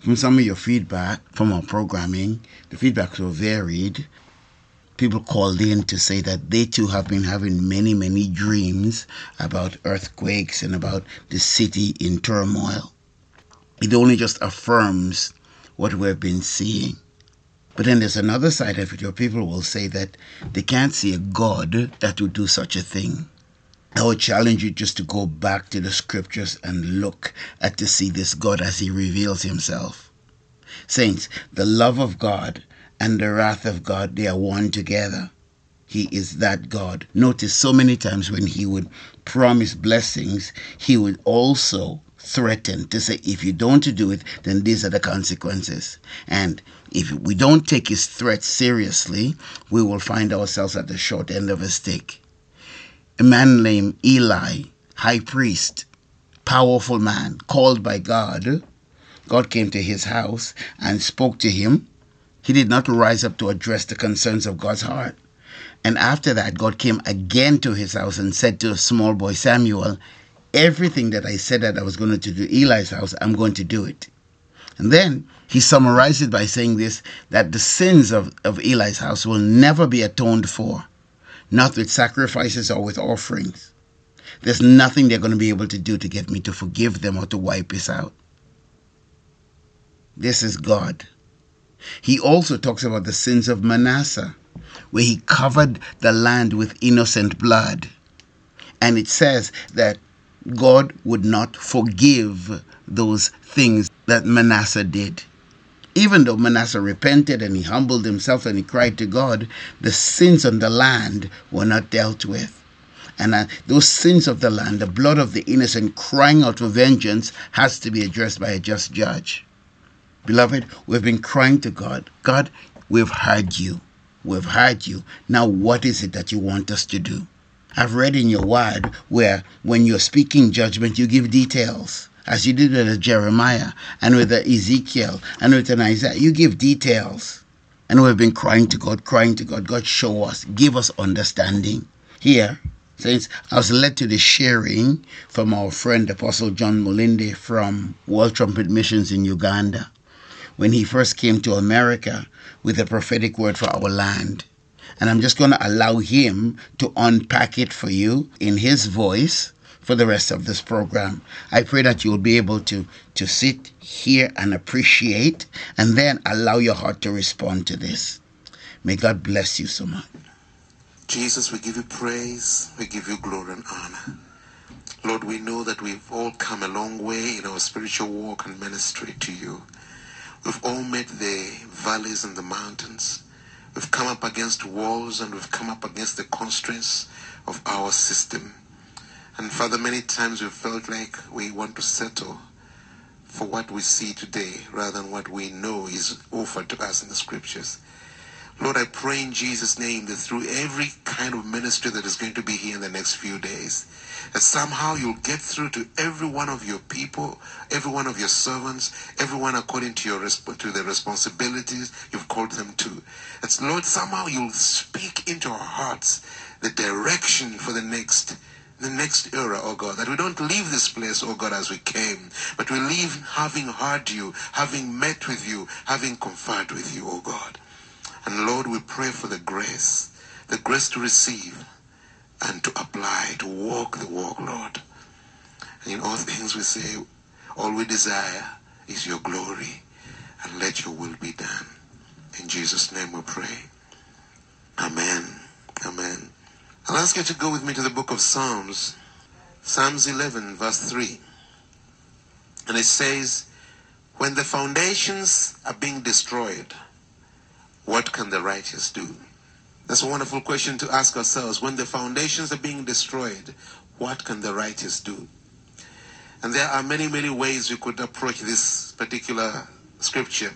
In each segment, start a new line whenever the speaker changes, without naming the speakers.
from some of your feedback from our programming, the feedbacks were varied. People called in to say that they too have been having many, many dreams about earthquakes and about the city in turmoil. It only just affirms what we've been seeing. But then there's another side of it where people will say that they can't see a God that would do such a thing. I would challenge you just to go back to the scriptures and look at to see this God as he reveals himself. Saints, the love of God and the wrath of God, they are one together. He is that God. Notice so many times when he would promise blessings, he would also threaten to say, if you don't do it, then these are the consequences. And if we don't take his threat seriously, we will find ourselves at the short end of a stick. A man named Eli, high priest, powerful man, called by God, God came to his house and spoke to him. He did not rise up to address the concerns of God's heart. And after that, God came again to his house and said to a small boy Samuel, Everything that I said that I was going to do Eli's house, I'm going to do it. And then he summarized it by saying this that the sins of, of Eli's house will never be atoned for, not with sacrifices or with offerings. There's nothing they're going to be able to do to get me to forgive them or to wipe this out. This is God. He also talks about the sins of Manasseh, where he covered the land with innocent blood. And it says that God would not forgive those things that Manasseh did. Even though Manasseh repented and he humbled himself and he cried to God, the sins on the land were not dealt with. And uh, those sins of the land, the blood of the innocent crying out for vengeance, has to be addressed by a just judge. Beloved, we've been crying to God God, we've heard you. We've heard you. Now, what is it that you want us to do? I've read in your word where when you're speaking judgment, you give details as you did with Jeremiah and with Ezekiel and with an Isaiah. You give details. And we've been crying to God, crying to God, God, show us, give us understanding. Here, since I was led to the sharing from our friend Apostle John Mulinde from World Trumpet Missions in Uganda when he first came to America with a prophetic word for our land. And I'm just going to allow him to unpack it for you in his voice for the rest of this program. I pray that you'll be able to, to sit here and appreciate and then allow your heart to respond to this. May God bless you so much.
Jesus, we give you praise, we give you glory and honor. Lord, we know that we've all come a long way in our spiritual walk and ministry to you. We've all met the valleys and the mountains. We've come up against walls and we've come up against the constraints of our system. And Father, many times we felt like we want to settle for what we see today rather than what we know is offered to us in the scriptures. Lord, I pray in Jesus' name that through every kind of ministry that is going to be here in the next few days, that somehow you'll get through to every one of your people, every one of your servants, everyone according to your to the responsibilities you've called them to. That Lord, somehow you'll speak into our hearts the direction for the next the next era, oh God, that we don't leave this place, oh God, as we came, but we leave having heard you, having met with you, having conferred with you, oh God. And Lord, we pray for the grace, the grace to receive and to apply, to walk the walk, Lord. And in all things we say, all we desire is your glory, and let your will be done. In Jesus' name we pray. Amen. Amen. I'll ask you to go with me to the book of Psalms, Psalms 11, verse 3. And it says, When the foundations are being destroyed, what can the righteous do? That's a wonderful question to ask ourselves. When the foundations are being destroyed, what can the righteous do? And there are many, many ways we could approach this particular scripture.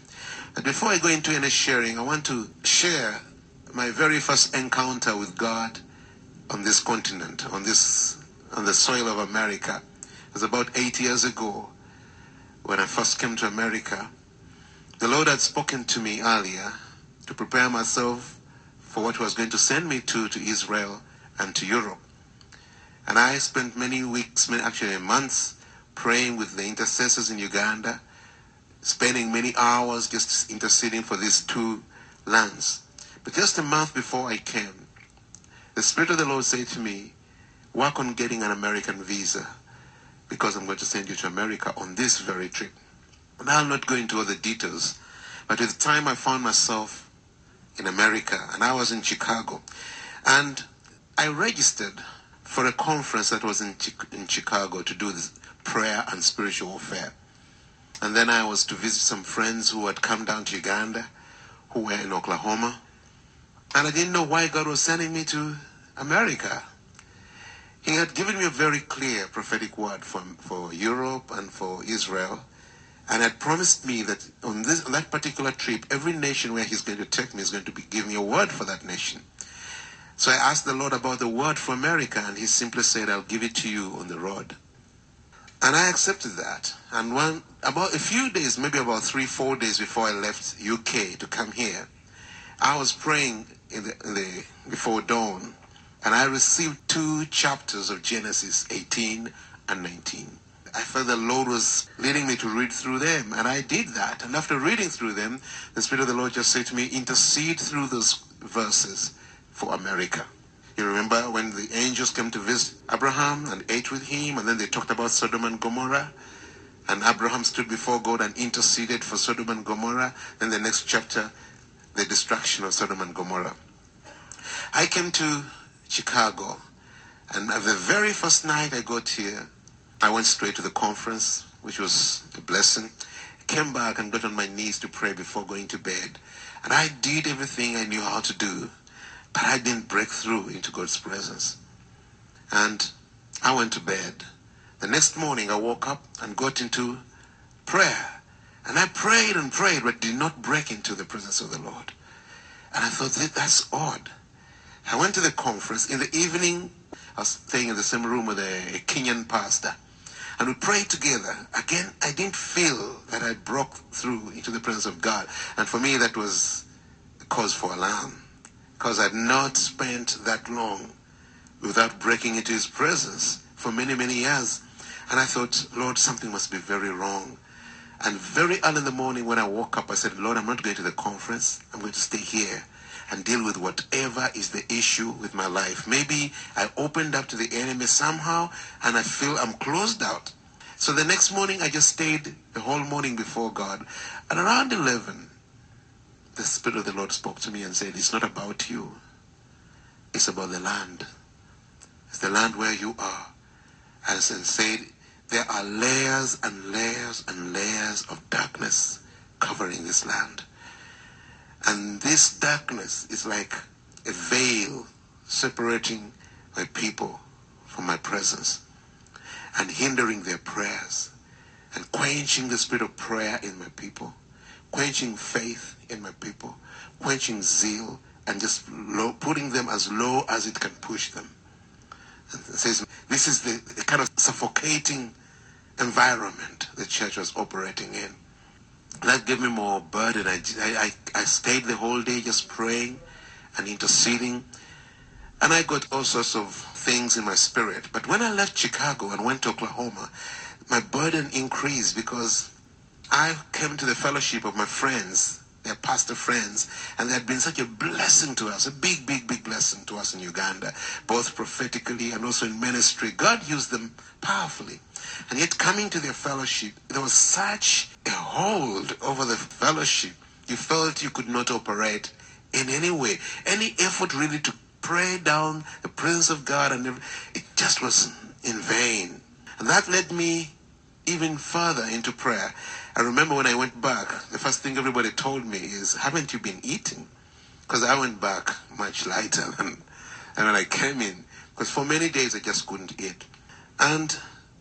But before I go into any sharing, I want to share my very first encounter with God on this continent, on this on the soil of America. It was about eight years ago when I first came to America. The Lord had spoken to me earlier to prepare myself for what He was going to send me to to Israel and to Europe. And I spent many weeks, actually months, praying with the intercessors in Uganda, spending many hours just interceding for these two lands. But just a month before I came, the Spirit of the Lord said to me, work on getting an American visa because I'm going to send you to America on this very trip. And I'll not go into all the details, but at the time I found myself in America and I was in Chicago. And I registered for a conference that was in, in Chicago to do this prayer and spiritual warfare. And then I was to visit some friends who had come down to Uganda, who were in Oklahoma. And I didn't know why God was sending me to America. He had given me a very clear prophetic word for, for Europe and for Israel and had promised me that on this on that particular trip, every nation where he's going to take me is going to be giving me a word for that nation. So I asked the Lord about the word for America, and he simply said, I'll give it to you on the road. And I accepted that. And one about a few days, maybe about three, four days before I left UK to come here, I was praying in the, in the before dawn, and I received two chapters of Genesis 18 and 19. I felt the Lord was leading me to read through them, and I did that. And after reading through them, the Spirit of the Lord just said to me, intercede through those verses for America. You remember when the angels came to visit Abraham and ate with him, and then they talked about Sodom and Gomorrah, and Abraham stood before God and interceded for Sodom and Gomorrah. Then the next chapter, the destruction of Sodom and Gomorrah. I came to Chicago, and the very first night I got here, I went straight to the conference, which was a blessing. Came back and got on my knees to pray before going to bed. And I did everything I knew how to do, but I didn't break through into God's presence. And I went to bed. The next morning I woke up and got into prayer. And I prayed and prayed, but did not break into the presence of the Lord. And I thought, that's odd. I went to the conference. In the evening, I was staying in the same room with a, a Kenyan pastor. And we prayed together. Again, I didn't feel that I broke through into the presence of God. And for me, that was a cause for alarm. Because I'd not spent that long without breaking into his presence for many, many years. And I thought, Lord, something must be very wrong. And very early in the morning when I woke up, I said, Lord, I'm not going to the conference. I'm going to stay here and deal with whatever is the issue with my life. Maybe I opened up to the enemy somehow and I feel I'm closed out. So the next morning I just stayed the whole morning before God. And around 11, the Spirit of the Lord spoke to me and said, It's not about you. It's about the land. It's the land where you are. And said, There are layers and layers and layers of darkness covering this land. And this darkness is like a veil separating my people from my presence and hindering their prayers and quenching the spirit of prayer in my people, quenching faith in my people, quenching zeal, and just low, putting them as low as it can push them. And says this is the, the kind of suffocating environment the church was operating in that gave me more burden. I, I, I stayed the whole day just praying and interceding. And I got all sorts of things in my spirit. But when I left Chicago and went to Oklahoma, my burden increased because I came to the fellowship of my friends, their pastor friends, and they had been such a blessing to us, a big, big, big blessing to us in Uganda, both prophetically and also in ministry. God used them powerfully. And yet, coming to their fellowship, there was such a hold over the fellowship. You felt you could not operate in any way. Any effort really to pray down the presence of God, and it just was in vain. And that led me even further into prayer. I remember when I went back, the first thing everybody told me is, Haven't you been eating? Because I went back much lighter than, than when I came in. Because for many days I just couldn't eat. And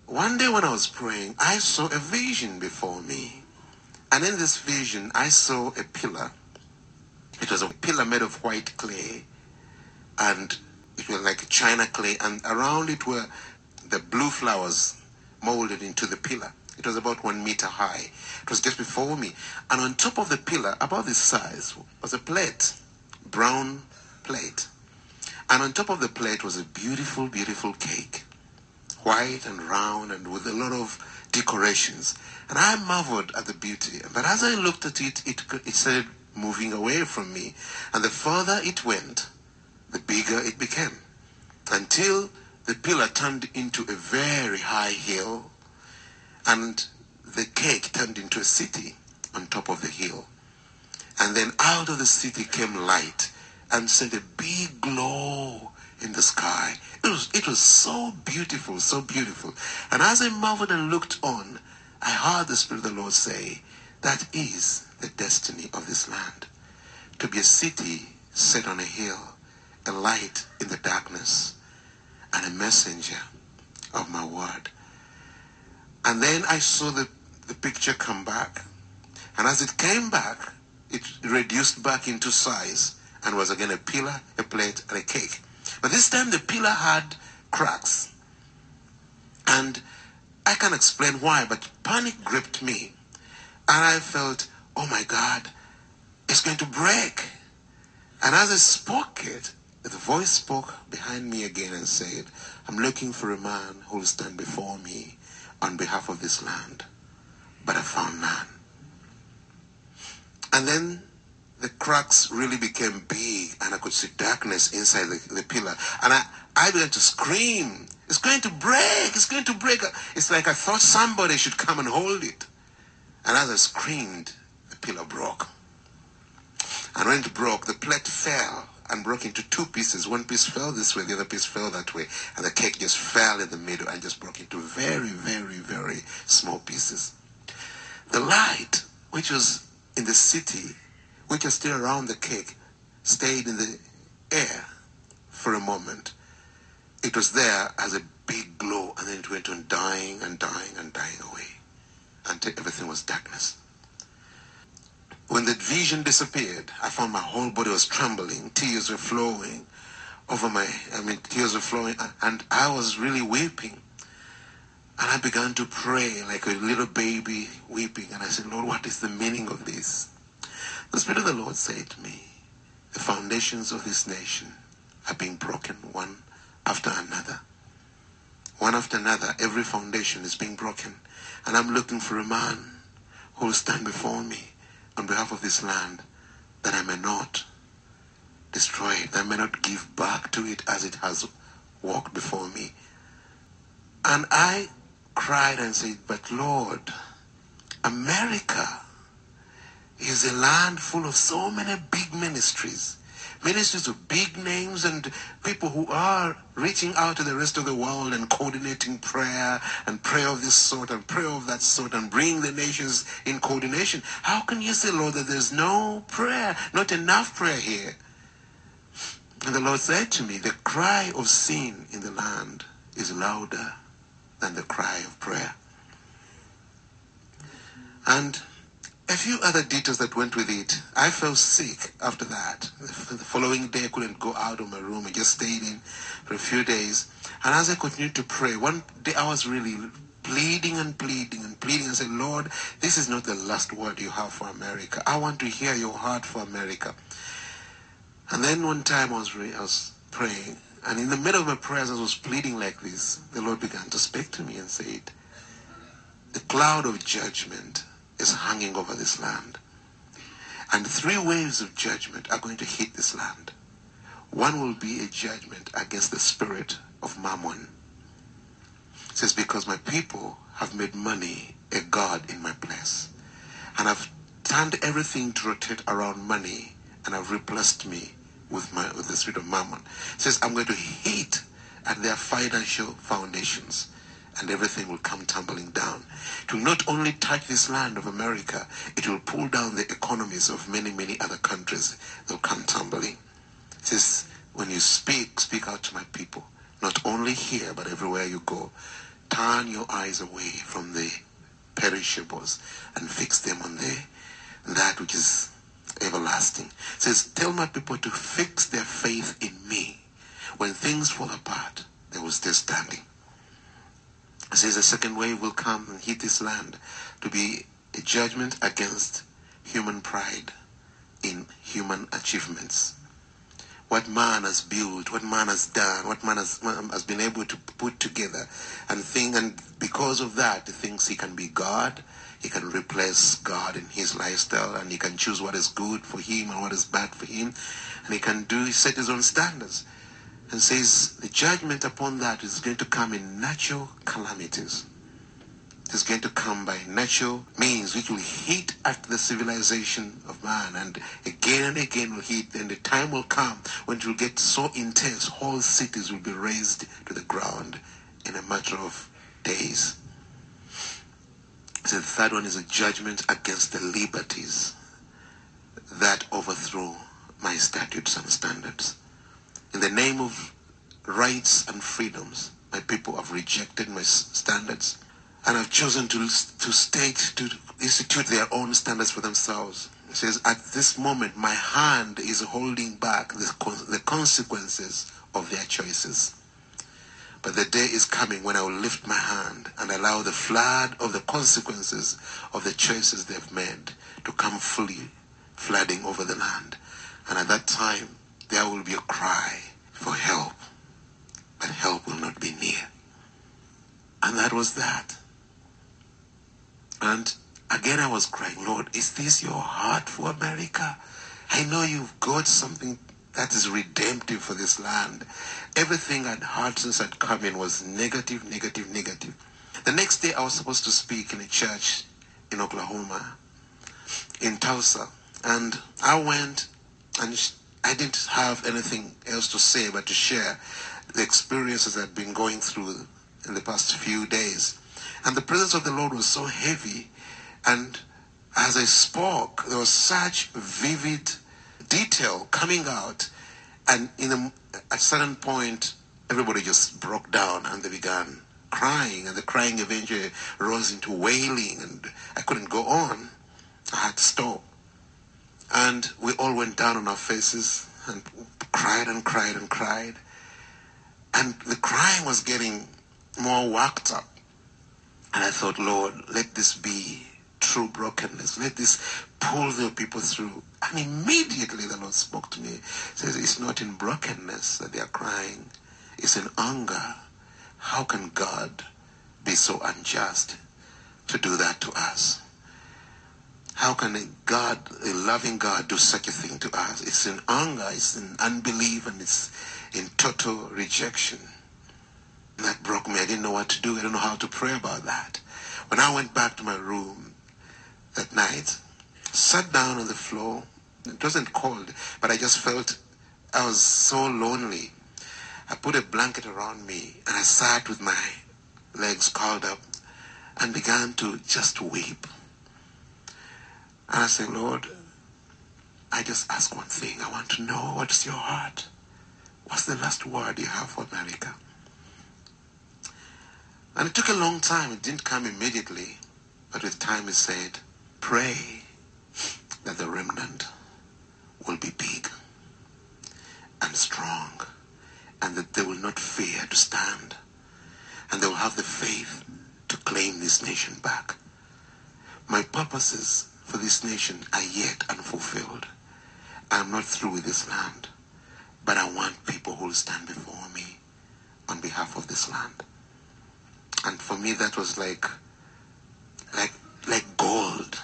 one day when I was praying, I saw a vision before me. And in this vision, I saw a pillar. It was a pillar made of white clay. And it was like china clay. And around it were the blue flowers molded into the pillar. It was about one meter high. It was just before me. And on top of the pillar, about this size, was a plate, brown plate. And on top of the plate was a beautiful, beautiful cake white and round and with a lot of decorations. And I marveled at the beauty. But as I looked at it, it, it started moving away from me. And the further it went, the bigger it became. Until the pillar turned into a very high hill. And the cake turned into a city on top of the hill. And then out of the city came light and set a big glow in the sky. It was, it was so beautiful, so beautiful. And as I marveled and looked on, I heard the Spirit of the Lord say, that is the destiny of this land. To be a city set on a hill, a light in the darkness, and a messenger of my word. And then I saw the, the picture come back. And as it came back, it reduced back into size and was again a pillar, a plate, and a cake. But this time the pillar had cracks. And I can't explain why, but panic gripped me. And I felt, oh my God, it's going to break. And as I spoke it, the voice spoke behind me again and said, I'm looking for a man who will stand before me on behalf of this land. But I found none. And then the cracks really became big and I could see darkness inside the, the pillar. And I, I began to scream, it's going to break, it's going to break. It's like I thought somebody should come and hold it. And as I screamed, the pillar broke. And when it broke, the plate fell and broke into two pieces. One piece fell this way, the other piece fell that way. And the cake just fell in the middle and just broke into very, very, very small pieces. The light, which was in the city, which was still around the cake, stayed in the air for a moment. It was there as a big glow, and then it went on dying and dying and dying away until everything was darkness. When the vision disappeared, I found my whole body was trembling, tears were flowing over my, I mean, tears were flowing, and I was really weeping. And I began to pray like a little baby weeping. And I said, Lord, what is the meaning of this? The Spirit of the Lord said to me, the foundations of this nation are being broken one after another. One after another, every foundation is being broken. And I'm looking for a man who will stand before me on behalf of this land that I may not destroy it, that I may not give back to it as it has walked before me. And I cried and said, But Lord, America is a land full of so many big ministries. Ministries of big names and people who are reaching out to the rest of the world and coordinating prayer and prayer of this sort and prayer of that sort and bring the nations in coordination. How can you say, Lord, that there's no prayer, not enough prayer here? And the Lord said to me, the cry of sin in the land is louder than the cry of prayer. And a few other details that went with it. I felt sick after that. The following day, I couldn't go out of my room. I just stayed in for a few days. And as I continued to pray, one day I was really pleading and pleading and pleading and said, Lord, this is not the last word you have for America. I want to hear your heart for America. And then one time I was, re- I was praying, and in the middle of my prayers, I was pleading like this, the Lord began to speak to me and said, the cloud of judgment is hanging over this land. And three waves of judgment are going to hit this land. One will be a judgment against the spirit of mammon. It says, because my people have made money a god in my place. And I've turned everything to rotate around money and have replaced me with my with the spirit of mammon. It says, I'm going to hit at their financial foundations and everything will come tumbling down. It will not only touch this land of America, it will pull down the economies of many, many other countries. They'll come tumbling. It says, when you speak, speak out to my people. Not only here, but everywhere you go. Turn your eyes away from the perishables and fix them on the that which is everlasting. It says, tell my people to fix their faith in me. When things fall apart, they will stay standing. Says the second wave will come and hit this land to be a judgment against human pride in human achievements. what man has built, what man has done, what man has, has been able to put together, and think, and because of that, he thinks he can be God. He can replace God in his lifestyle, and he can choose what is good for him and what is bad for him, and he can do set his own standards, and says the judgment upon that is going to come in natural calamities. It is going to come by natural means which will hit at the civilization of man and again and again will hit and the time will come when it will get so intense whole cities will be razed to the ground in a matter of days. So the third one is a judgment against the liberties that overthrow my statutes and standards in the name of rights and freedoms my people have rejected my standards and have chosen to, to state, to institute their own standards for themselves. It says, at this moment, my hand is holding back the, the consequences of their choices. But the day is coming when I will lift my hand and allow the flood of the consequences of the choices they've made to come fully flooding over the land. And at that time, there will be a cry for help, but help will not be near. And that was that. And again, I was crying, Lord, is this your heart for America? I know you've got something that is redemptive for this land. Everything I'd heard since I'd come in was negative, negative, negative. The next day, I was supposed to speak in a church in Oklahoma, in Tulsa. And I went and I didn't have anything else to say but to share the experiences I'd been going through in the past few days. And the presence of the Lord was so heavy. And as I spoke, there was such vivid detail coming out. And in a, a certain point, everybody just broke down and they began crying. And the crying eventually rose into wailing. And I couldn't go on. I had to stop. And we all went down on our faces and cried and cried and cried. And the crying was getting more worked up. And I thought, Lord, let this be true brokenness. Let this pull the people through. And immediately the Lord spoke to me. He says, it's not in brokenness that they are crying. It's in anger. How can God be so unjust to do that to us? How can a God, a loving God, do such a thing to us? It's in anger, it's in unbelief, and it's in total rejection that broke me. I didn't know what to do. I didn't know how to pray about that. When I went back to my room that night, sat down on the floor. It wasn't cold, but I just felt I was so lonely. I put a blanket around me and I sat with my legs curled up and began to just weep. And I said, Lord, I just ask one thing. I want to know what's your heart. What's the last word you have for America? And it took a long time. It didn't come immediately. But with time he said, pray that the remnant will be big and strong and that they will not fear to stand and they will have the faith to claim this nation back. My purposes for this nation are yet unfulfilled. I'm not through with this land, but I want people who will stand before me on behalf of this land. And for me that was like like like gold.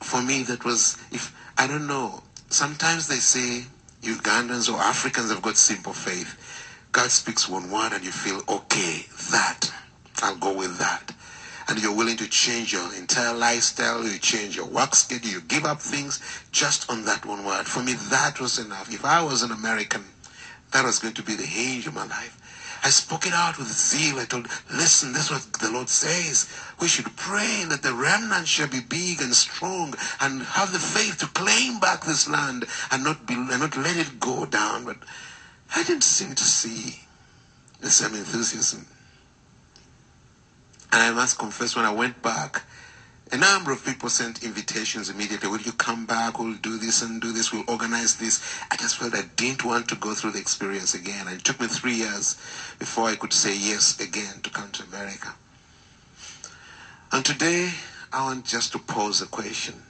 For me that was if i don't know sometimes they say ugandans or africans have got simple faith. God speaks one word and you feel okay that i'll go with that and you're willing to change your entire lifestyle, you change your work schedule, you give up things just on that one word. For me, that was enough. If I was an American, that was going to be the hinge of my life. I spoke it out with zeal. I told, listen, this is what the Lord says. We should pray that the remnant shall be big and strong and have the faith to claim back this land and not be, and not let it go down. But I didn't seem to see the same enthusiasm. And I must confess, when I went back, a number of people sent invitations immediately. Will you come back? We'll do this and do this. We'll organize this. I just felt I didn't want to go through the experience again. It took me three years before I could say yes again to come to America. And today, I want just to pose a question.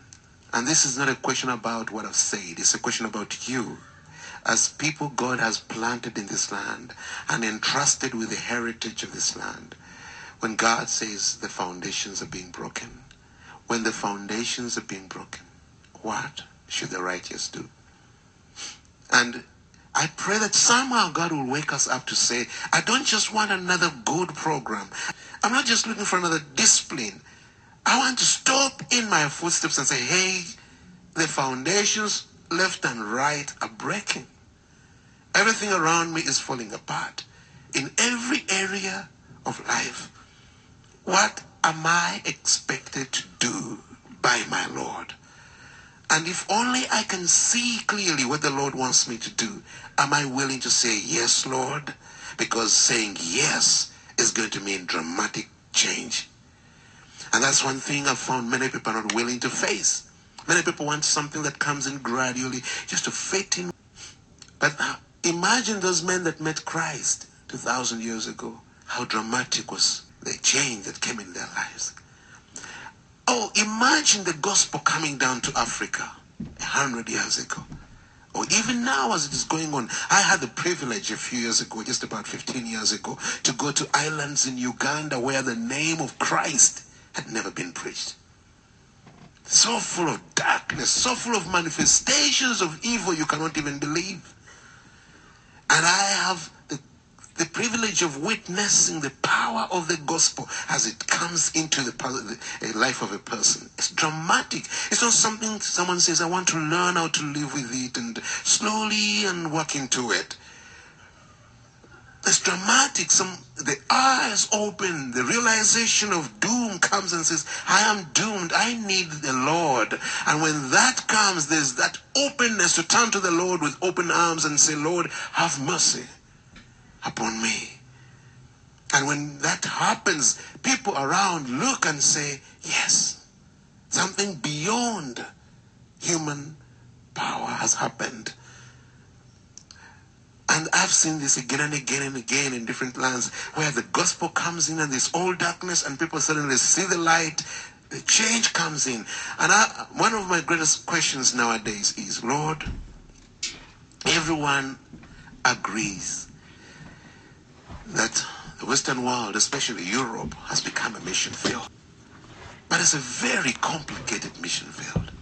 And this is not a question about what I've said. It's a question about you as people God has planted in this land and entrusted with the heritage of this land, when God says the foundations are being broken, when the foundations are being broken, what should the righteous do? And I pray that somehow God will wake us up to say, I don't just want another good program. I'm not just looking for another discipline. I want to stop in my footsteps and say, hey, the foundations left and right are breaking. Everything around me is falling apart. In every area of life, what am I expected to do by my Lord? And if only I can see clearly what the Lord wants me to do, am I willing to say, Yes, Lord? Because saying yes is going to mean dramatic change. And that's one thing I've found many people are not willing to face. Many people want something that comes in gradually, just to fit in. But imagine those men that met Christ 2,000 years ago. How dramatic was the change that came in their lives. Oh, imagine the gospel coming down to Africa a hundred years ago. Or even now as it is going on. I had the privilege a few years ago, just about 15 years ago, to go to islands in Uganda where the name of Christ had never been preached. So full of darkness, so full of manifestations of evil you cannot even believe. And I have the privilege of witnessing the power of the gospel as it comes into the life of a person. It's dramatic. It's not something someone says, I want to learn how to live with it and slowly and work into it. It's dramatic. Some the eyes open, the realization of doom comes and says, I am doomed. I need the Lord. And when that comes, there's that openness to turn to the Lord with open arms and say, Lord, have mercy upon me. And when that happens, people around look and say, yes, something beyond human power has happened. And I've seen this again and again and again in different lands where the gospel comes in and there's all darkness and people suddenly see the light, the change comes in. And I, one of my greatest questions nowadays is, Lord, everyone agrees that the Western world, especially Europe, has become a mission field. But it's a very complicated mission field.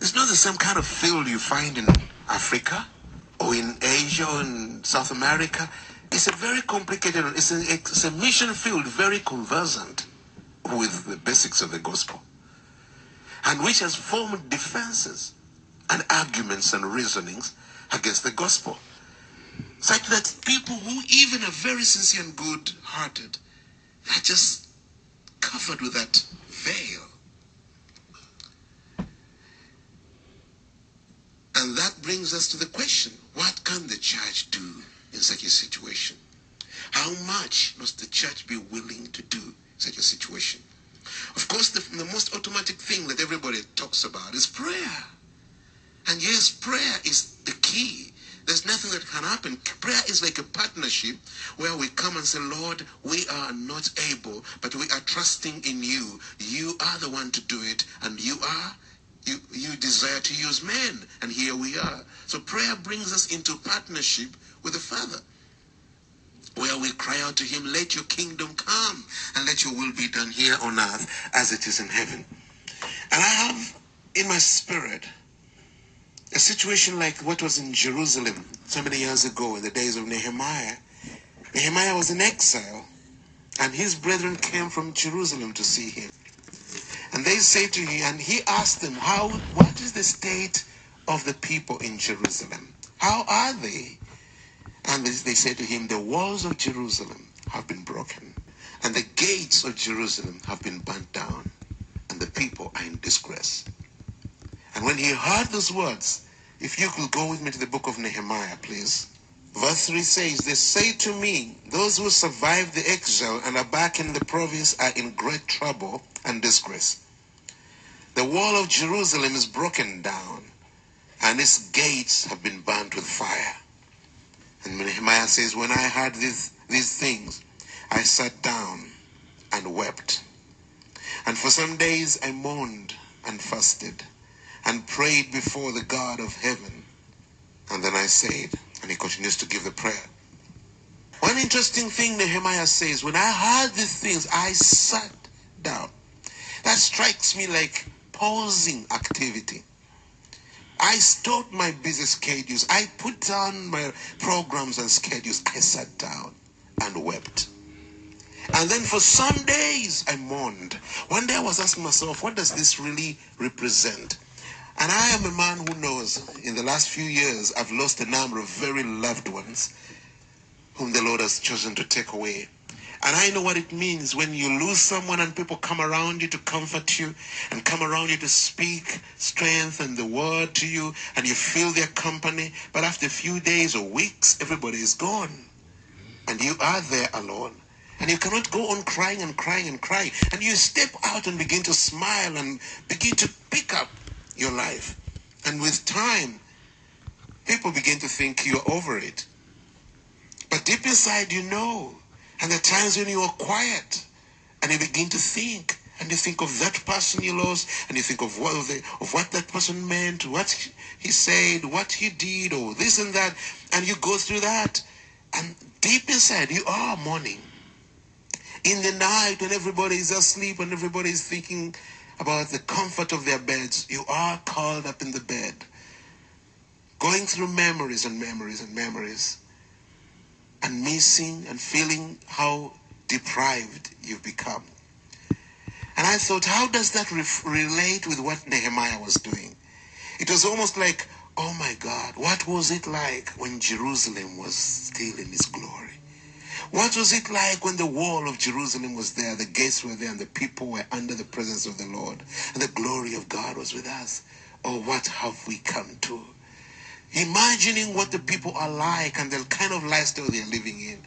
It's not the same kind of field you find in Africa or in Asia or in South America. It's a very complicated, it's a, it's a mission field very conversant with the basics of the gospel and which has formed defenses and arguments and reasonings against the gospel such that people who even are very sincere and good hearted are just covered with that veil. And that brings us to the question what can the church do in such a situation? How much must the church be willing to do in such a situation? Of course, the, the most automatic thing that everybody talks about is prayer. And yes, prayer is the key there's nothing that can happen. Prayer is like a partnership where we come and say, Lord, we are not able, but we are trusting in you. You are the one to do it, and you are you, you desire to use men, and here we are. So prayer brings us into partnership with the Father, where we cry out to Him, Let your kingdom come, and let your will be done here on earth as it is in heaven. And I have in my spirit a situation like what was in Jerusalem so many years ago in the days of Nehemiah. Nehemiah was in exile, and his brethren came from Jerusalem to see him. And they say to him, and he asked them, How what is the state of the people in Jerusalem? How are they? And they say to him, The walls of Jerusalem have been broken, and the gates of Jerusalem have been burnt down, and the people are in disgrace. And when he heard those words, if you could go with me to the book of Nehemiah, please. Verse 3 says, They say to me, Those who survived the exile and are back in the province are in great trouble and disgrace. The wall of Jerusalem is broken down, and its gates have been burnt with fire. And Nehemiah says, When I heard these, these things, I sat down and wept. And for some days I mourned and fasted and prayed before the God of heaven. And then I said, and he continues to give the prayer. One interesting thing Nehemiah says, when I heard these things, I sat down. That strikes me like pausing activity. I stopped my busy schedules. I put down my programs and schedules. I sat down and wept. And then for some days I mourned. One day I was asking myself, what does this really represent? And I am a man who knows in the last few years I've lost a number of very loved ones whom the Lord has chosen to take away. And I know what it means when you lose someone and people come around you to comfort you and come around you to speak strength and the word to you and you feel their company. But after a few days or weeks, everybody is gone. And you are there alone. And you cannot go on crying and crying and crying. And you step out and begin to smile and begin to pick up your life. And with time, people begin to think you're over it. But deep inside, you know. And are times when you are quiet and you begin to think. And you think of that person you lost, and you think of what, the, of what that person meant, what he said, what he did, or this and that. And you go through that. And deep inside, you are mourning. In the night, when everybody is asleep and everybody is thinking about the comfort of their beds, you are called up in the bed, going through memories and memories and memories and missing and feeling how deprived you've become. And I thought, how does that re- relate with what Nehemiah was doing? It was almost like, oh my God, what was it like when Jerusalem was still in its glory? What was it like when the wall of Jerusalem was there, the gates were there, and the people were under the presence of the Lord, and the glory of God was with us? Oh, what have we come to? imagining what the people are like and the kind of lifestyle they're living in.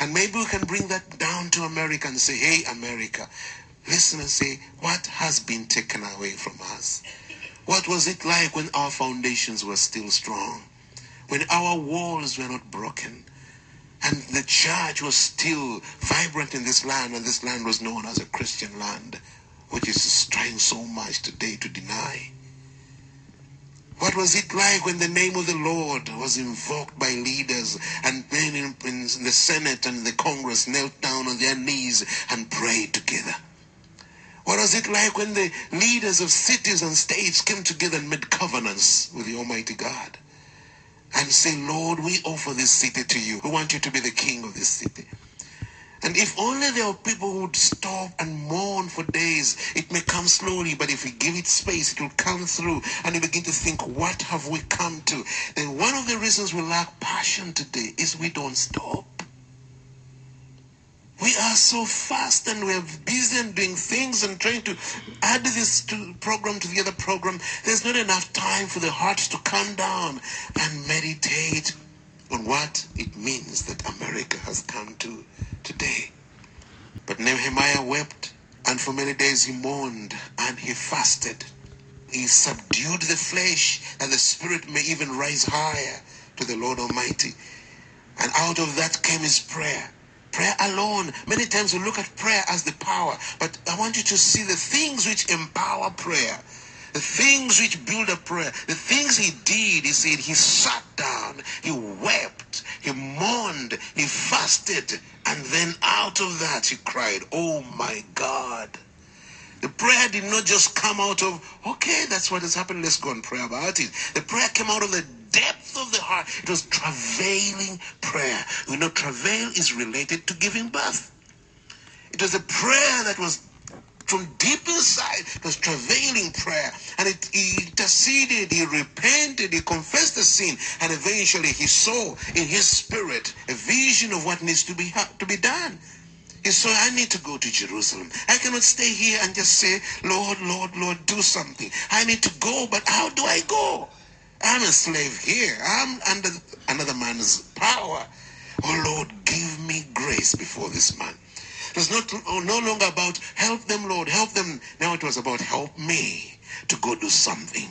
And maybe we can bring that down to America and say, hey, America, listen and say, what has been taken away from us? What was it like when our foundations were still strong? When our walls were not broken? And the church was still vibrant in this land, and this land was known as a Christian land, which is trying so much today to deny. What was it like when the name of the Lord was invoked by leaders and men in, in, the Senate and the Congress knelt down on their knees and prayed together? What was it like when the leaders of cities and states came together and made covenants with the Almighty God and say, Lord, we offer this city to you. We want you to be the king of this city. And if only there are people who would stop and mourn for days, it may come slowly, but if we give it space, it will come through. And you begin to think, what have we come to? Then one of the reasons we lack passion today is we don't stop. We are so fast and we're busy and doing things and trying to add this to program to the other program. There's not enough time for the heart to calm down and meditate on what it means that America has come to today. But Nehemiah wept, and for many days he mourned and he fasted. He subdued the flesh, that the spirit may even rise higher to the Lord Almighty. And out of that came his prayer. Prayer alone. Many times we look at prayer as the power, but I want you to see the things which empower prayer. The things which build up prayer, the things he did, he said he sat down, he wept, he mourned, he fasted, and then out of that he cried, Oh my God. The prayer did not just come out of, okay, that's what has happened, let's go and pray about it. The prayer came out of the depth of the heart. It was travailing prayer. You know, travail is related to giving birth. It was a prayer that was from deep inside was travailing prayer and it, he interceded he repented he confessed the sin and eventually he saw in his spirit a vision of what needs to be to be done he saw i need to go to jerusalem i cannot stay here and just say lord lord lord do something i need to go but how do i go i'm a slave here i'm under another man's power oh lord give me grace before this man it was not oh, no longer about help them, Lord, help them. Now it was about help me to go do something.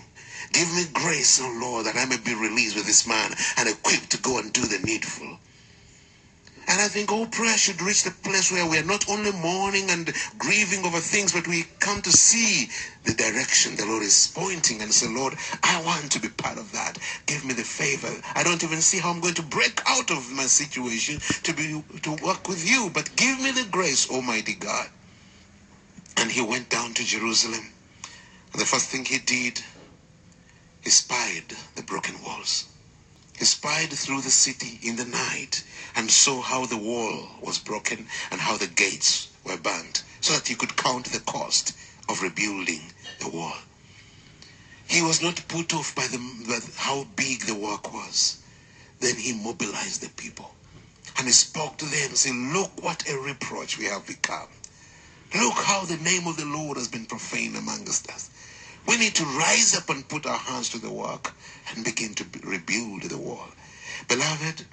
Give me grace, oh Lord, that I may be released with this man and equipped to go and do the needful. And I think all prayer should reach the place where we are not only mourning and grieving over things, but we come to see the direction the Lord is pointing and say, Lord, I want to be part of that. Give me the favor. I don't even see how I'm going to break out of my situation to be to work with you, but give me the grace, Almighty God. And he went down to Jerusalem. And the first thing he did, he spied the broken walls. He spied through the city in the night and saw how the wall was broken and how the gates were burnt, so that he could count the cost of rebuilding the wall. He was not put off by, the, by how big the work was. Then he mobilized the people and he spoke to them, saying, Look what a reproach we have become. Look how the name of the Lord has been profaned amongst us. We need to rise up and put our hands to the work and begin to rebuild the wall. Beloved,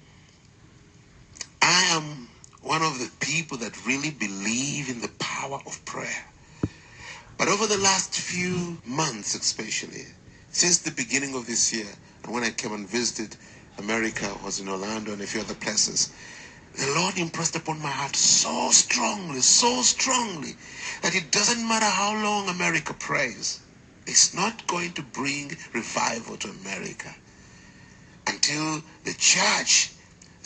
I am one of the people that really believe in the power of prayer. But over the last few months, especially, since the beginning of this year, and when I came and visited America, I was in Orlando and a few other places, the Lord impressed upon my heart so strongly, so strongly, that it doesn't matter how long America prays, it's not going to bring revival to America until the church,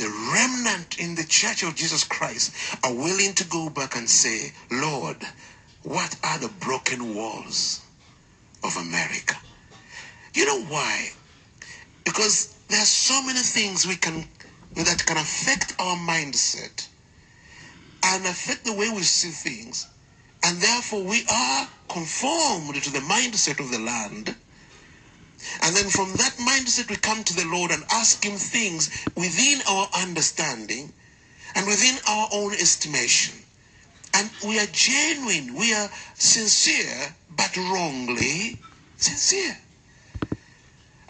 the remnant in the church of Jesus Christ, are willing to go back and say, Lord, what are the broken walls of America? You know why? Because there are so many things we can that can affect our mindset and affect the way we see things and therefore, we are conformed to the mindset of the land. And then from that mindset, we come to the Lord and ask Him things within our understanding and within our own estimation. And we are genuine, we are sincere, but wrongly sincere.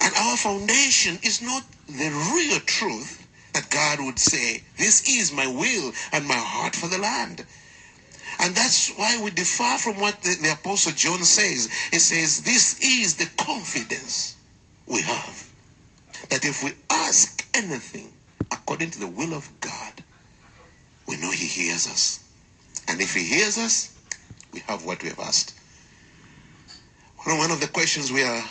And our foundation is not the real truth that God would say, This is my will and my heart for the land. And that's why we differ from what the, the Apostle John says. He says, This is the confidence we have. That if we ask anything according to the will of God, we know He hears us. And if He hears us, we have what we have asked. One of the questions we are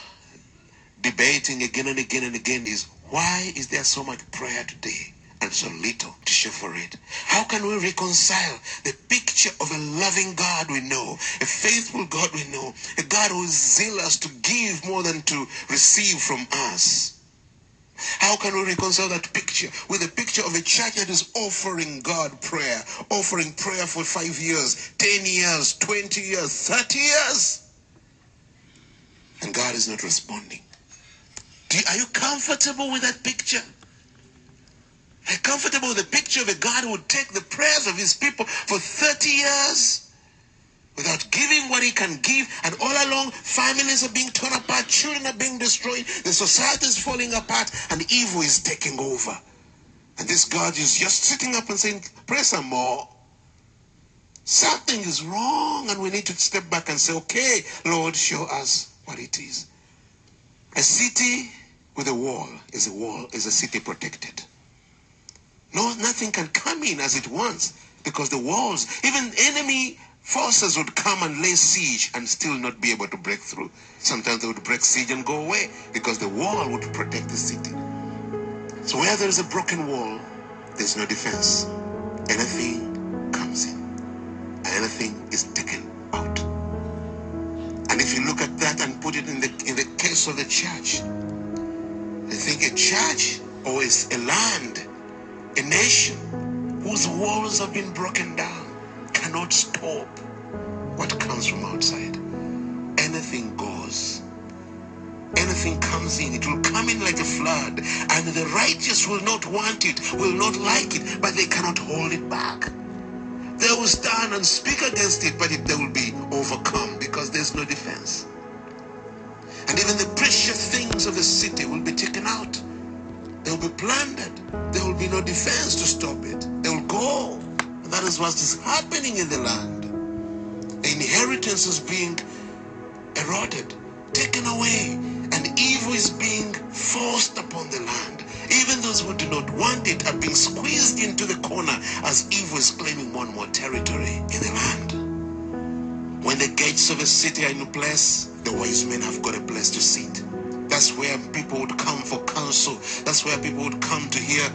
debating again and again and again is why is there so much prayer today? And so little to show for it. How can we reconcile the picture of a loving God we know, a faithful God we know, a God who is zealous to give more than to receive from us? How can we reconcile that picture with the picture of a church that is offering God prayer, offering prayer for five years, 10 years, 20 years, 30 years? And God is not responding. You, are you comfortable with that picture? Comfortable with the picture of a God who would take the prayers of his people for 30 years without giving what he can give. And all along, families are being torn apart, children are being destroyed, the society is falling apart, and evil is taking over. And this God is just sitting up and saying, Pray some more. Something is wrong, and we need to step back and say, Okay, Lord, show us what it is. A city with a wall is a wall, is a city protected. No, nothing can come in as it wants because the walls, even enemy forces would come and lay siege and still not be able to break through. Sometimes they would break siege and go away because the wall would protect the city. So where there is a broken wall, there's no defense. Anything comes in. And anything is taken out. And if you look at that and put it in the in the case of the church, I think a church or is a land a nation whose walls have been broken down cannot stop what comes from outside. Anything goes. Anything comes in, it will come in like a flood, and the righteous will not want it, will not like it, but they cannot hold it back. They will stand and speak against it, but it, they will be overcome because there's no defense. And even the precious things of the city will be taken out. They will be plundered. There will be no defense to stop it. They will go. And that is what is happening in the land. The inheritance is being eroded, taken away, and evil is being forced upon the land. Even those who do not want it are being squeezed into the corner as evil is claiming more and more territory in the land. When the gates of a city are in place, the wise men have got a place to sit. That's where people would come for counsel. That's where people would come to hear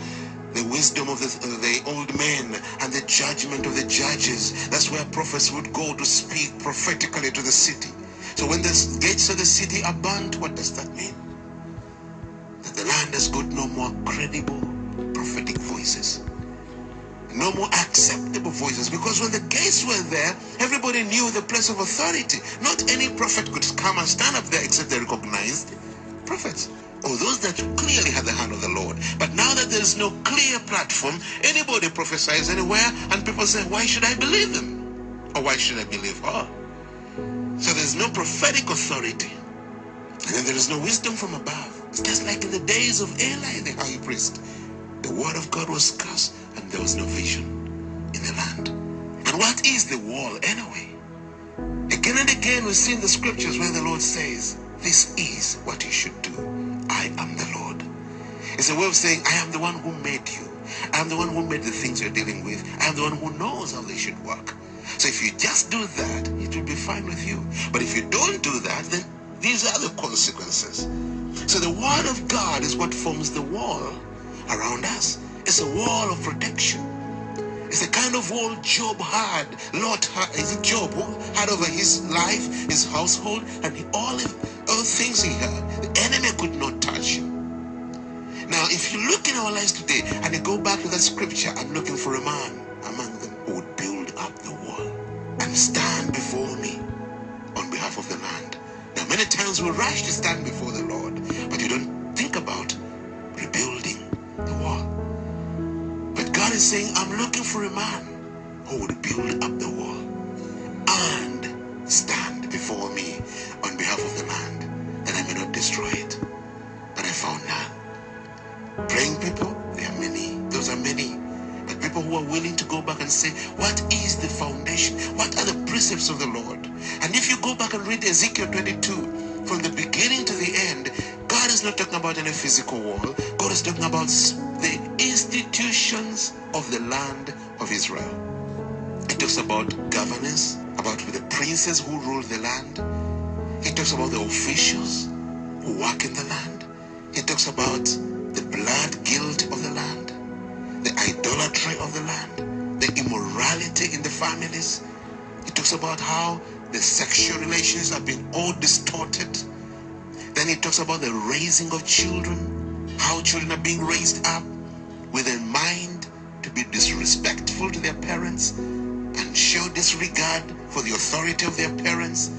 the wisdom of the, the old men and the judgment of the judges. That's where prophets would go to speak prophetically to the city. So when the gates of the city are burnt, what does that mean? That the land has got no more credible prophetic voices. No more acceptable voices. Because when the gates were there, everybody knew the place of authority. Not any prophet could come and stand up there except they recognized prophets or oh, those that clearly had the hand of the Lord. But now that there is no clear platform, anybody prophesies anywhere, and people say, Why should I believe them? Or why should I believe her? So there's no prophetic authority. And then there is no wisdom from above. It's just like in the days of Eli, the high priest. The word of God was scarce, and there was no vision in the land. And what is the wall anyway? Again and again we see in the scriptures where the Lord says, This is what you should do. I am the Lord. It's a way of saying, I am the one who made you. I am the one who made the things you're dealing with. I am the one who knows how they should work. So if you just do that, it will be fine with you. But if you don't do that, then these are the consequences. So the word of God is what forms the wall around us. It's a wall of protection. It's the kind of wall Job had. Lot had, Job had over his life, his household, and all, all things he had. The enemy could not touch him. Now, if you look in our lives today and you go back to that scripture, I'm looking for a man among them who would build up the wall and stand before me on behalf of the land. Now, many times we rush to stand before the Lord, but you don't God is saying, I'm looking for a man who would build up the wall and stand before me on behalf of the land, that I may not destroy it. But I found none. Praying people, there are many. Those are many. But people who are willing to go back and say, What is the foundation? What are the precepts of the Lord? And if you go back and read Ezekiel 22, from the beginning to the end, God is not talking about any physical wall. God is talking about the institutions of the land of Israel. It talks about governance, about the princes who rule the land. It talks about the officials who work in the land. It talks about the blood guilt of the land, the idolatry of the land, the immorality in the families. It talks about how the sexual relations have been all distorted. Then it talks about the raising of children, how children are being raised up with a mind to be disrespectful to their parents and show disregard for the authority of their parents.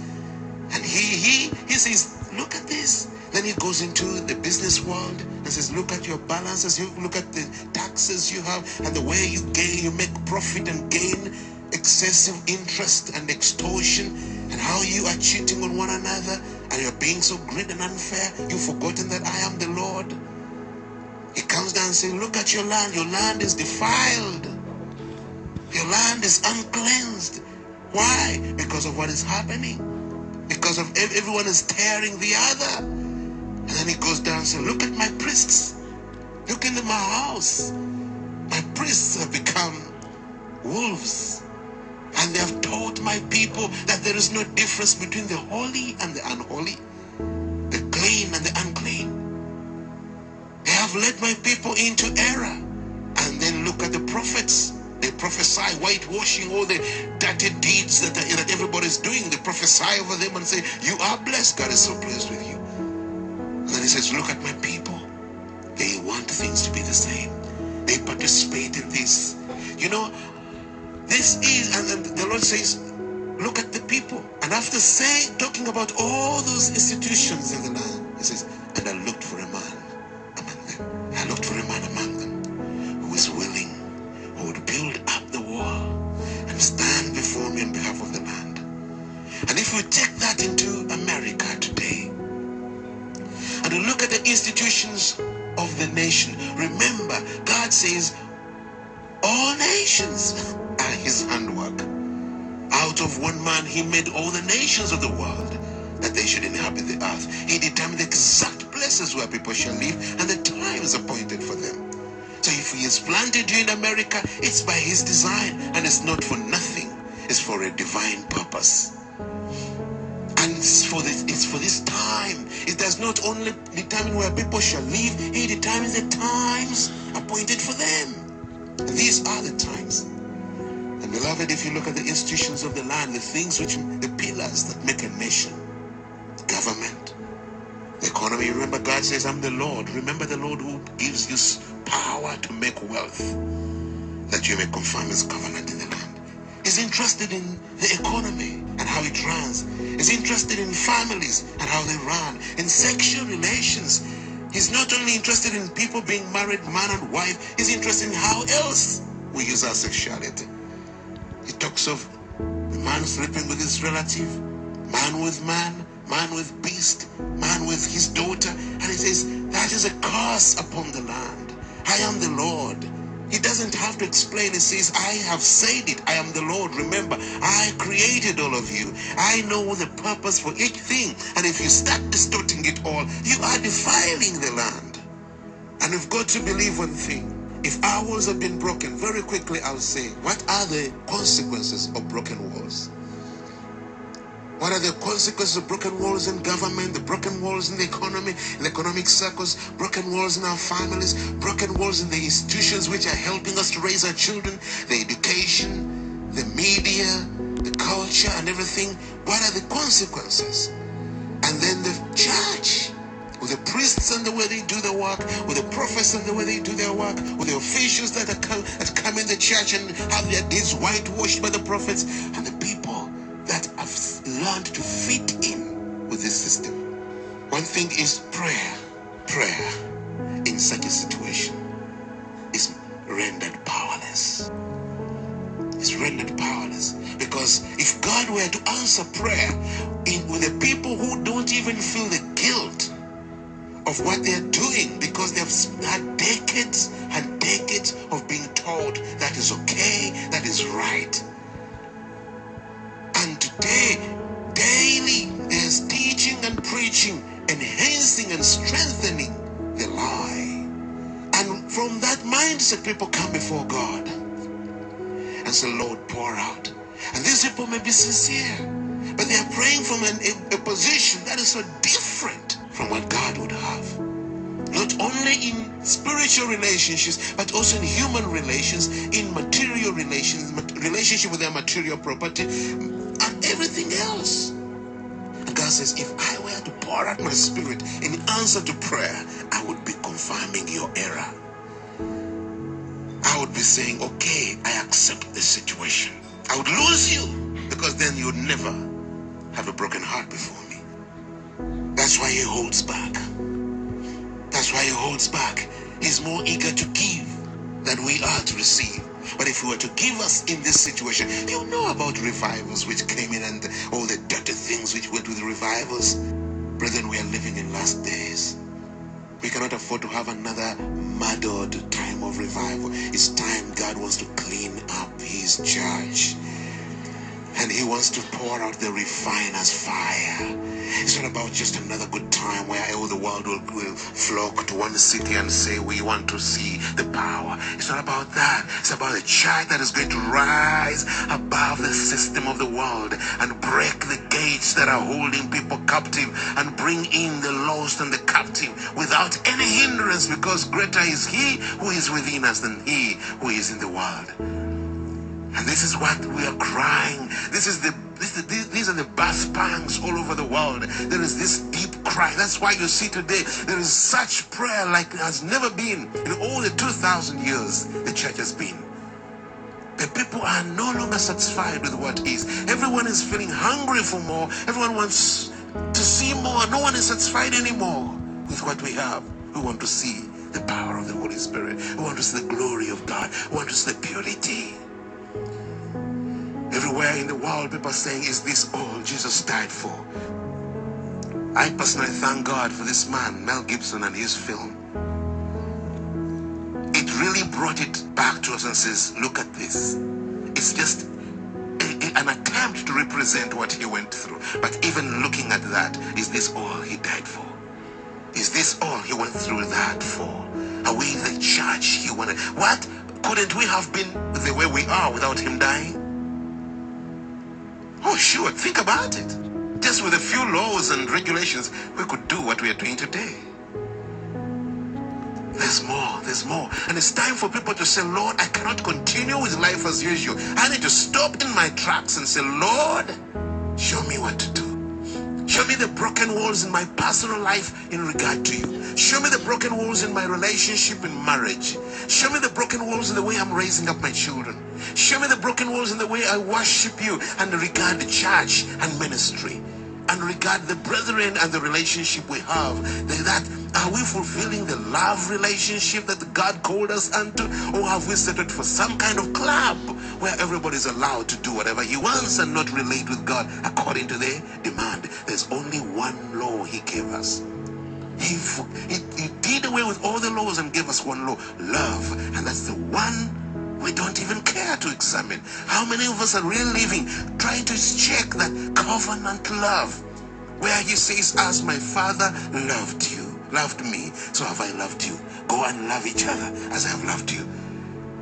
And he he he says, look at this. Then he goes into the business world and says, look at your balances, you look at the taxes you have and the way you gain, you make profit and gain excessive interest and extortion and how you are cheating on one another and you're being so great and unfair. You've forgotten that I am the Lord. He comes down and says, Look at your land. Your land is defiled. Your land is uncleansed. Why? Because of what is happening. Because of everyone is tearing the other. And then he goes down and says, Look at my priests. Look into my house. My priests have become wolves. And they have taught my people that there is no difference between the holy and the unholy, the clean and the unclean. They have led my people into error. And then look at the prophets. They prophesy, whitewashing all the dirty deeds that, that everybody's doing. They prophesy over them and say, You are blessed. God is so pleased with you. And then he says, Look at my people. They want things to be the same. They participate in this. You know, this is, and, the Lord says, look at the people. And after saying, talking about all those institutions in the land, he says, and I looked for a man among them. I looked for a man among them who was willing, who would build up the wall and stand before me on behalf of the land. And if we take that into America today, and we look at the institutions of the nation, remember, God says, all nations his handwork. Out of one man, he made all the nations of the world that they should inhabit the earth. He determined the exact places where people shall live, and the times appointed for them. So if he has planted you in America, it's by his design, and it's not for nothing. It's for a divine purpose. And it's for this it's for this time. It does not only determine where people shall live, he determines the times appointed for them. These are the times. And beloved, if you look at the institutions of the land, the things which the pillars that make a nation, government, the economy, remember God says, I'm the Lord. Remember the Lord who gives you power to make wealth, that you may confirm his covenant in the land. He's interested in the economy and how it runs. He's interested in families and how they run, in sexual relations. He's not only interested in people being married, man and wife, he's interested in how else we use our sexuality. He talks of man sleeping with his relative, man with man, man with beast, man with his daughter, and he says, That is a curse upon the land. I am the Lord. He doesn't have to explain. He says, I have said it. I am the Lord. Remember, I created all of you. I know the purpose for each thing. And if you start distorting it all, you are defiling the land. And we've got to believe one thing. If our walls have been broken, very quickly I'll say, what are the consequences of broken walls? What are the consequences of broken walls in government, the broken walls in the economy, in the economic circles, broken walls in our families, broken walls in the institutions which are helping us to raise our children, the education, the media, the culture, and everything? What are the consequences? And then the church, with the priests and the way they do their work, with the prophets and the way they do their work, with the officials that, are come, that come in the church and have their deeds whitewashed by the prophets, and the people that have learned to fit in with this system. One thing is prayer. Prayer in such a situation is rendered powerless. It's rendered powerless because if God were to answer prayer in, with the people who don't even feel the guilt of what they're doing because they've had decades and decades of being told that is okay, that is right. And today, daily, there's teaching and preaching, enhancing and strengthening the lie. And from that mindset, people come before God and say, Lord, pour out. And these people may be sincere, but they are praying from an, a, a position that is so different from what in spiritual relationships, but also in human relations, in material relations, relationship with their material property, and everything else. And God says, if I were to pour out my spirit in answer to prayer, I would be confirming your error. I would be saying, okay, I accept this situation. I would lose you because then you'd never have a broken heart before me. That's why he holds back. That's why he holds back. He's more eager to give than we are to receive. But if he were to give us in this situation, you know about revivals which came in and all the dirty things which went with revivals. Brethren, we are living in last days. We cannot afford to have another muddled time of revival. It's time God wants to clean up his church. And he wants to pour out the refiner's fire. It's not about just another good time where all the world will, will flock to one city and say, We want to see the power. It's not about that. It's about a church that is going to rise above the system of the world and break the gates that are holding people captive and bring in the lost and the captive without any hindrance because greater is He who is within us than He who is in the world. And this is what we are crying. This is the this, these are the birth pangs all over the world. There is this deep cry. That's why you see today there is such prayer like there has never been in all the 2,000 years the church has been. The people are no longer satisfied with what is. Everyone is feeling hungry for more. Everyone wants to see more. No one is satisfied anymore with what we have. We want to see the power of the Holy Spirit. We want to see the glory of God. We want to see the purity. Everywhere in the world, people are saying, Is this all Jesus died for? I personally thank God for this man, Mel Gibson, and his film. It really brought it back to us and says, Look at this. It's just a, a, an attempt to represent what he went through. But even looking at that, is this all he died for? Is this all he went through that for? Are we the church he wanted? What? Couldn't we have been the way we are without him dying? Oh, sure. Think about it. Just with a few laws and regulations, we could do what we are doing today. There's more, there's more. And it's time for people to say, Lord, I cannot continue with life as usual. I need to stop in my tracks and say, Lord, show me what to do. Show me the broken walls in my personal life in regard to you. Show me the broken walls in my relationship in marriage. Show me the broken walls in the way I'm raising up my children. Show me the broken walls in the way I worship you and regard the church and ministry and regard the brethren and the relationship we have. That are we fulfilling the love relationship that God called us unto, or have we settled for some kind of club where everybody's allowed to do whatever he wants and not relate with God according to their demand? There's only one law He gave us. He, he, he did away with all the laws and gave us one law love, and that's the one we don't even care to examine. How many of us are really living trying to check that covenant love where he says, As my father loved you, loved me, so have I loved you. Go and love each other as I have loved you.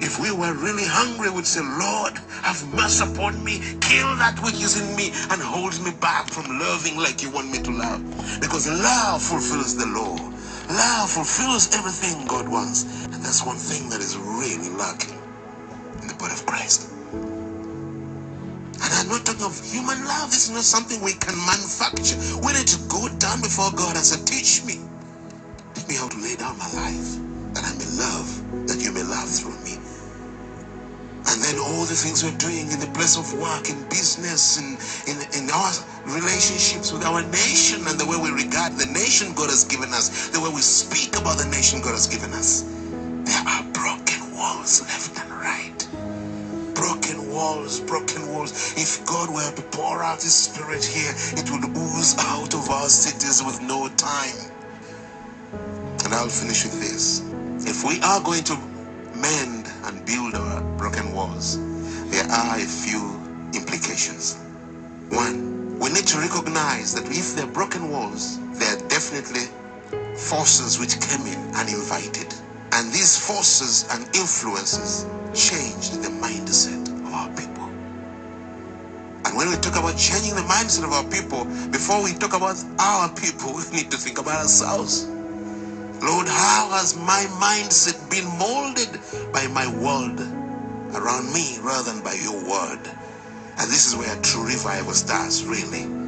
If we were really hungry, we'd say, Lord, have mercy upon me. Kill that which is in me and hold me back from loving like you want me to love. Because love fulfills the law. Love fulfills everything God wants. And that's one thing that is really lacking body of Christ. And I'm not talking of human love. This is not something we can manufacture. We need to go down before God and say, Teach me. Teach me how to lay down my life, that I may love, that you may love through me. And then all the things we're doing in the place of work, in business, in, in, in our relationships with our nation, and the way we regard the nation God has given us, the way we speak about the nation God has given us. There are broken walls left walls, broken walls. If God were to pour out His Spirit here, it would ooze out of our cities with no time. And I'll finish with this. If we are going to mend and build our broken walls, there are a few implications. One, we need to recognize that if there are broken walls, there are definitely forces which came in uninvited. And these forces and influences changed the mindset our people. And when we talk about changing the mindset of our people, before we talk about our people, we need to think about ourselves. Lord, how has my mindset been molded by my world around me rather than by your word? And this is where true revival starts, really.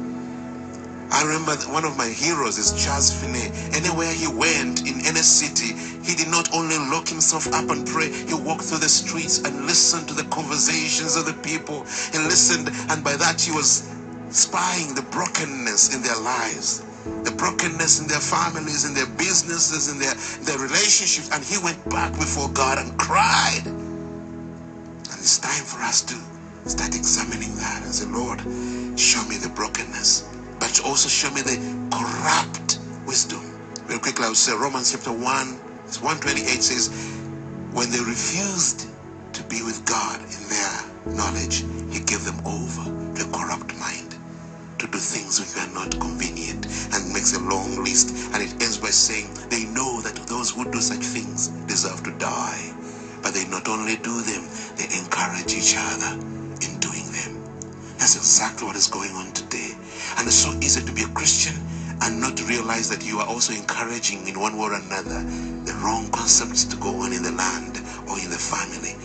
I remember one of my heroes is Charles Finney. Anywhere he went in any city, he did not only lock himself up and pray, he walked through the streets and listened to the conversations of the people. He listened, and by that he was spying the brokenness in their lives the brokenness in their families, in their businesses, in their, their relationships. And he went back before God and cried. And it's time for us to start examining that and say, Lord, show me the brokenness, but also show me the corrupt wisdom. Real quickly, I would say Romans chapter 1, 128 says, When they refused to be with God in their knowledge, he gave them over to a corrupt mind to do things which are not convenient. And makes a long list. And it ends by saying they know that those who do such things deserve to die but they not only do them they encourage each other in doing them. That's exactly what is going on today and it's so easy to be a christian and not realize that you are also encouraging in one way or another the wrong concepts to go on in the land or in the family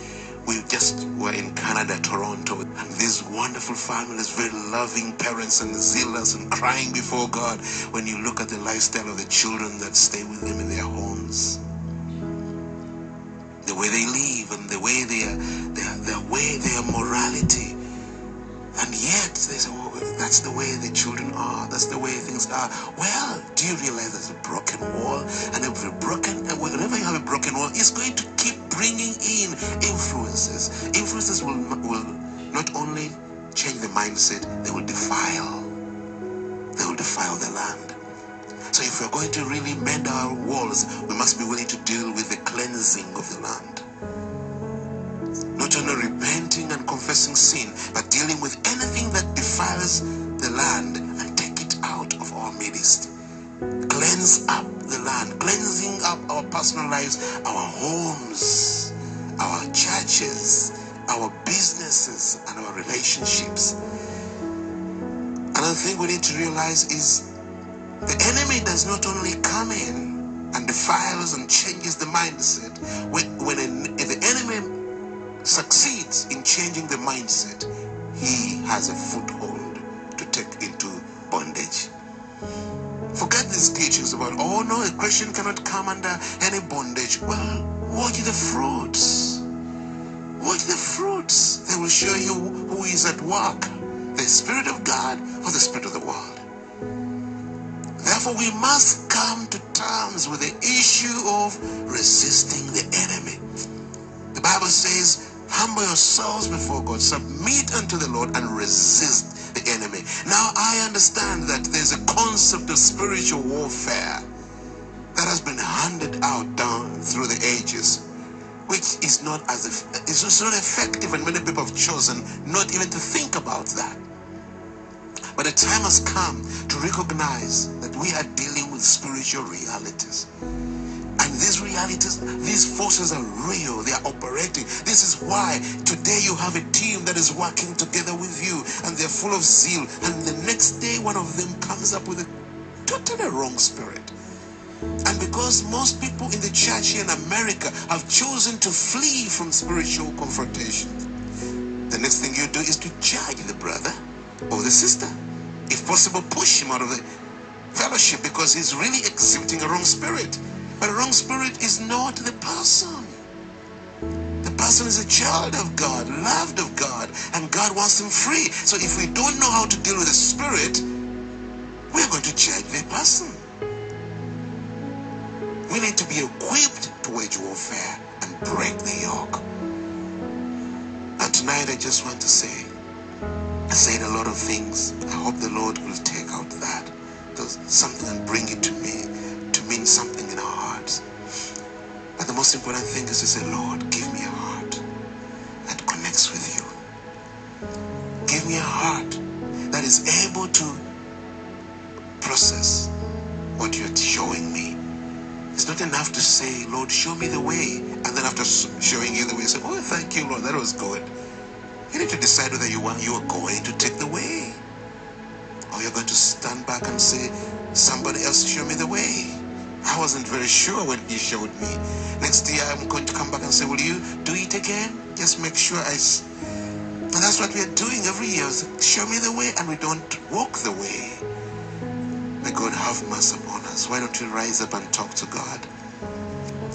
we just were in Canada, Toronto, and these wonderful families, very loving parents and zealous and crying before God when you look at the lifestyle of the children that stay with them in their homes. The way they live and the way their their, their way, their morality. And yet they say, oh, that's the way the children are, that's the way things are. Well, do you realize there's a broken wall? And every broken and whenever you have a broken wall, it's going to keep bringing in influences. Influences will, will not only change the mindset, they will defile. They will defile the land. So if we're going to really mend our walls, we must be willing to deal with the cleansing of the land. Confessing sin, but dealing with anything that defiles the land and take it out of our midst. cleanse up the land, cleansing up our personal lives, our homes, our churches, our businesses, and our relationships. Another thing we need to realize is the enemy does not only come in and defiles and changes the mindset. When, when the enemy succeeds in changing the mindset, he has a foothold to take into bondage. Forget these teachings about, oh no, a Christian cannot come under any bondage. Well, watch the fruits. Watch the fruits. They will show you who is at work the Spirit of God or the Spirit of the world. Therefore, we must come to terms with the issue of resisting the enemy. The Bible says, Humble yourselves before God, submit unto the Lord, and resist the enemy. Now, I understand that there's a concept of spiritual warfare that has been handed out down through the ages, which is not as it's not effective, and many people have chosen not even to think about that. But the time has come to recognize that we are dealing with spiritual realities. And these realities, these forces are real, they are operating. This is why today you have a team that is working together with you and they're full of zeal. And the next day, one of them comes up with a totally wrong spirit. And because most people in the church here in America have chosen to flee from spiritual confrontation, the next thing you do is to judge the brother or the sister. If possible, push him out of the fellowship because he's really exhibiting a wrong spirit. But wrong spirit is not the person. The person is a child of God, loved of God, and God wants him free. So if we don't know how to deal with the spirit, we're going to judge the person. We need to be equipped to wage warfare and break the yoke. And tonight I just want to say, I said a lot of things. I hope the Lord will take out that, something and bring it to me to mean something in our hearts. But the most important thing is to say, Lord, give me a heart that connects with you. Give me a heart that is able to process what you're showing me. It's not enough to say, Lord, show me the way. And then after showing you the way, say, Oh, thank you, Lord, that was good. You need to decide whether you want you are going to take the way. Or you're going to stand back and say, somebody else show me the way. I wasn't very sure when he showed me. Next year I'm going to come back and say, Will you do it again? Just make sure I and that's what we are doing every year. Show me the way and we don't walk the way. May God have mercy upon us. Why don't we rise up and talk to God?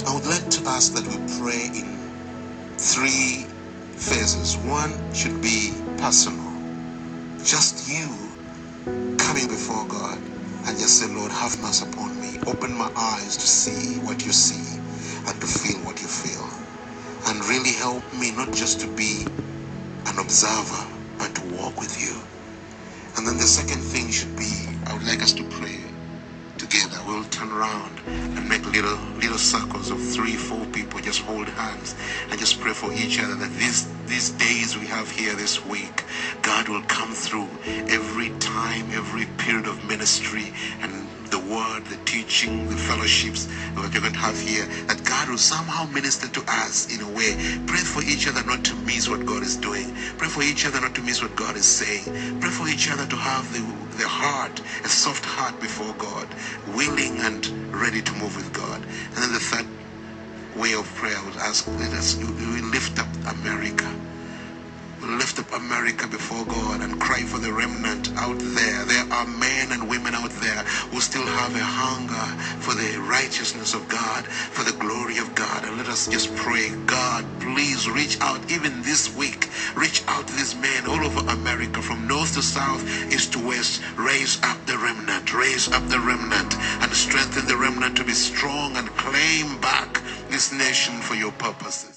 I would like to ask that we pray in three phases. One should be personal. Just you coming before God and just say, Lord, have mercy upon me. Open my eyes to see what you see and to feel what you feel. And really help me not just to be an observer, but to walk with you. And then the second thing should be, I would like us to pray together. We'll turn around and make little little circles of three, four people. Just hold hands and just pray for each other that these these days we have here this week, God will come through every time, every period of ministry and word, the teaching, the fellowships that you're going to have here, that God will somehow minister to us in a way. Pray for each other not to miss what God is doing. Pray for each other not to miss what God is saying. Pray for each other to have the, the heart, a soft heart before God, willing and ready to move with God. And then the third way of prayer, I would ask, let us we lift up America lift up America before God and cry for the remnant out there. There are men and women out there who still have a hunger for the righteousness of God, for the glory of God. And let us just pray, God, please reach out even this week. Reach out to these men all over America from north to south, east to west. Raise up the remnant, raise up the remnant and strengthen the remnant to be strong and claim back this nation for your purposes.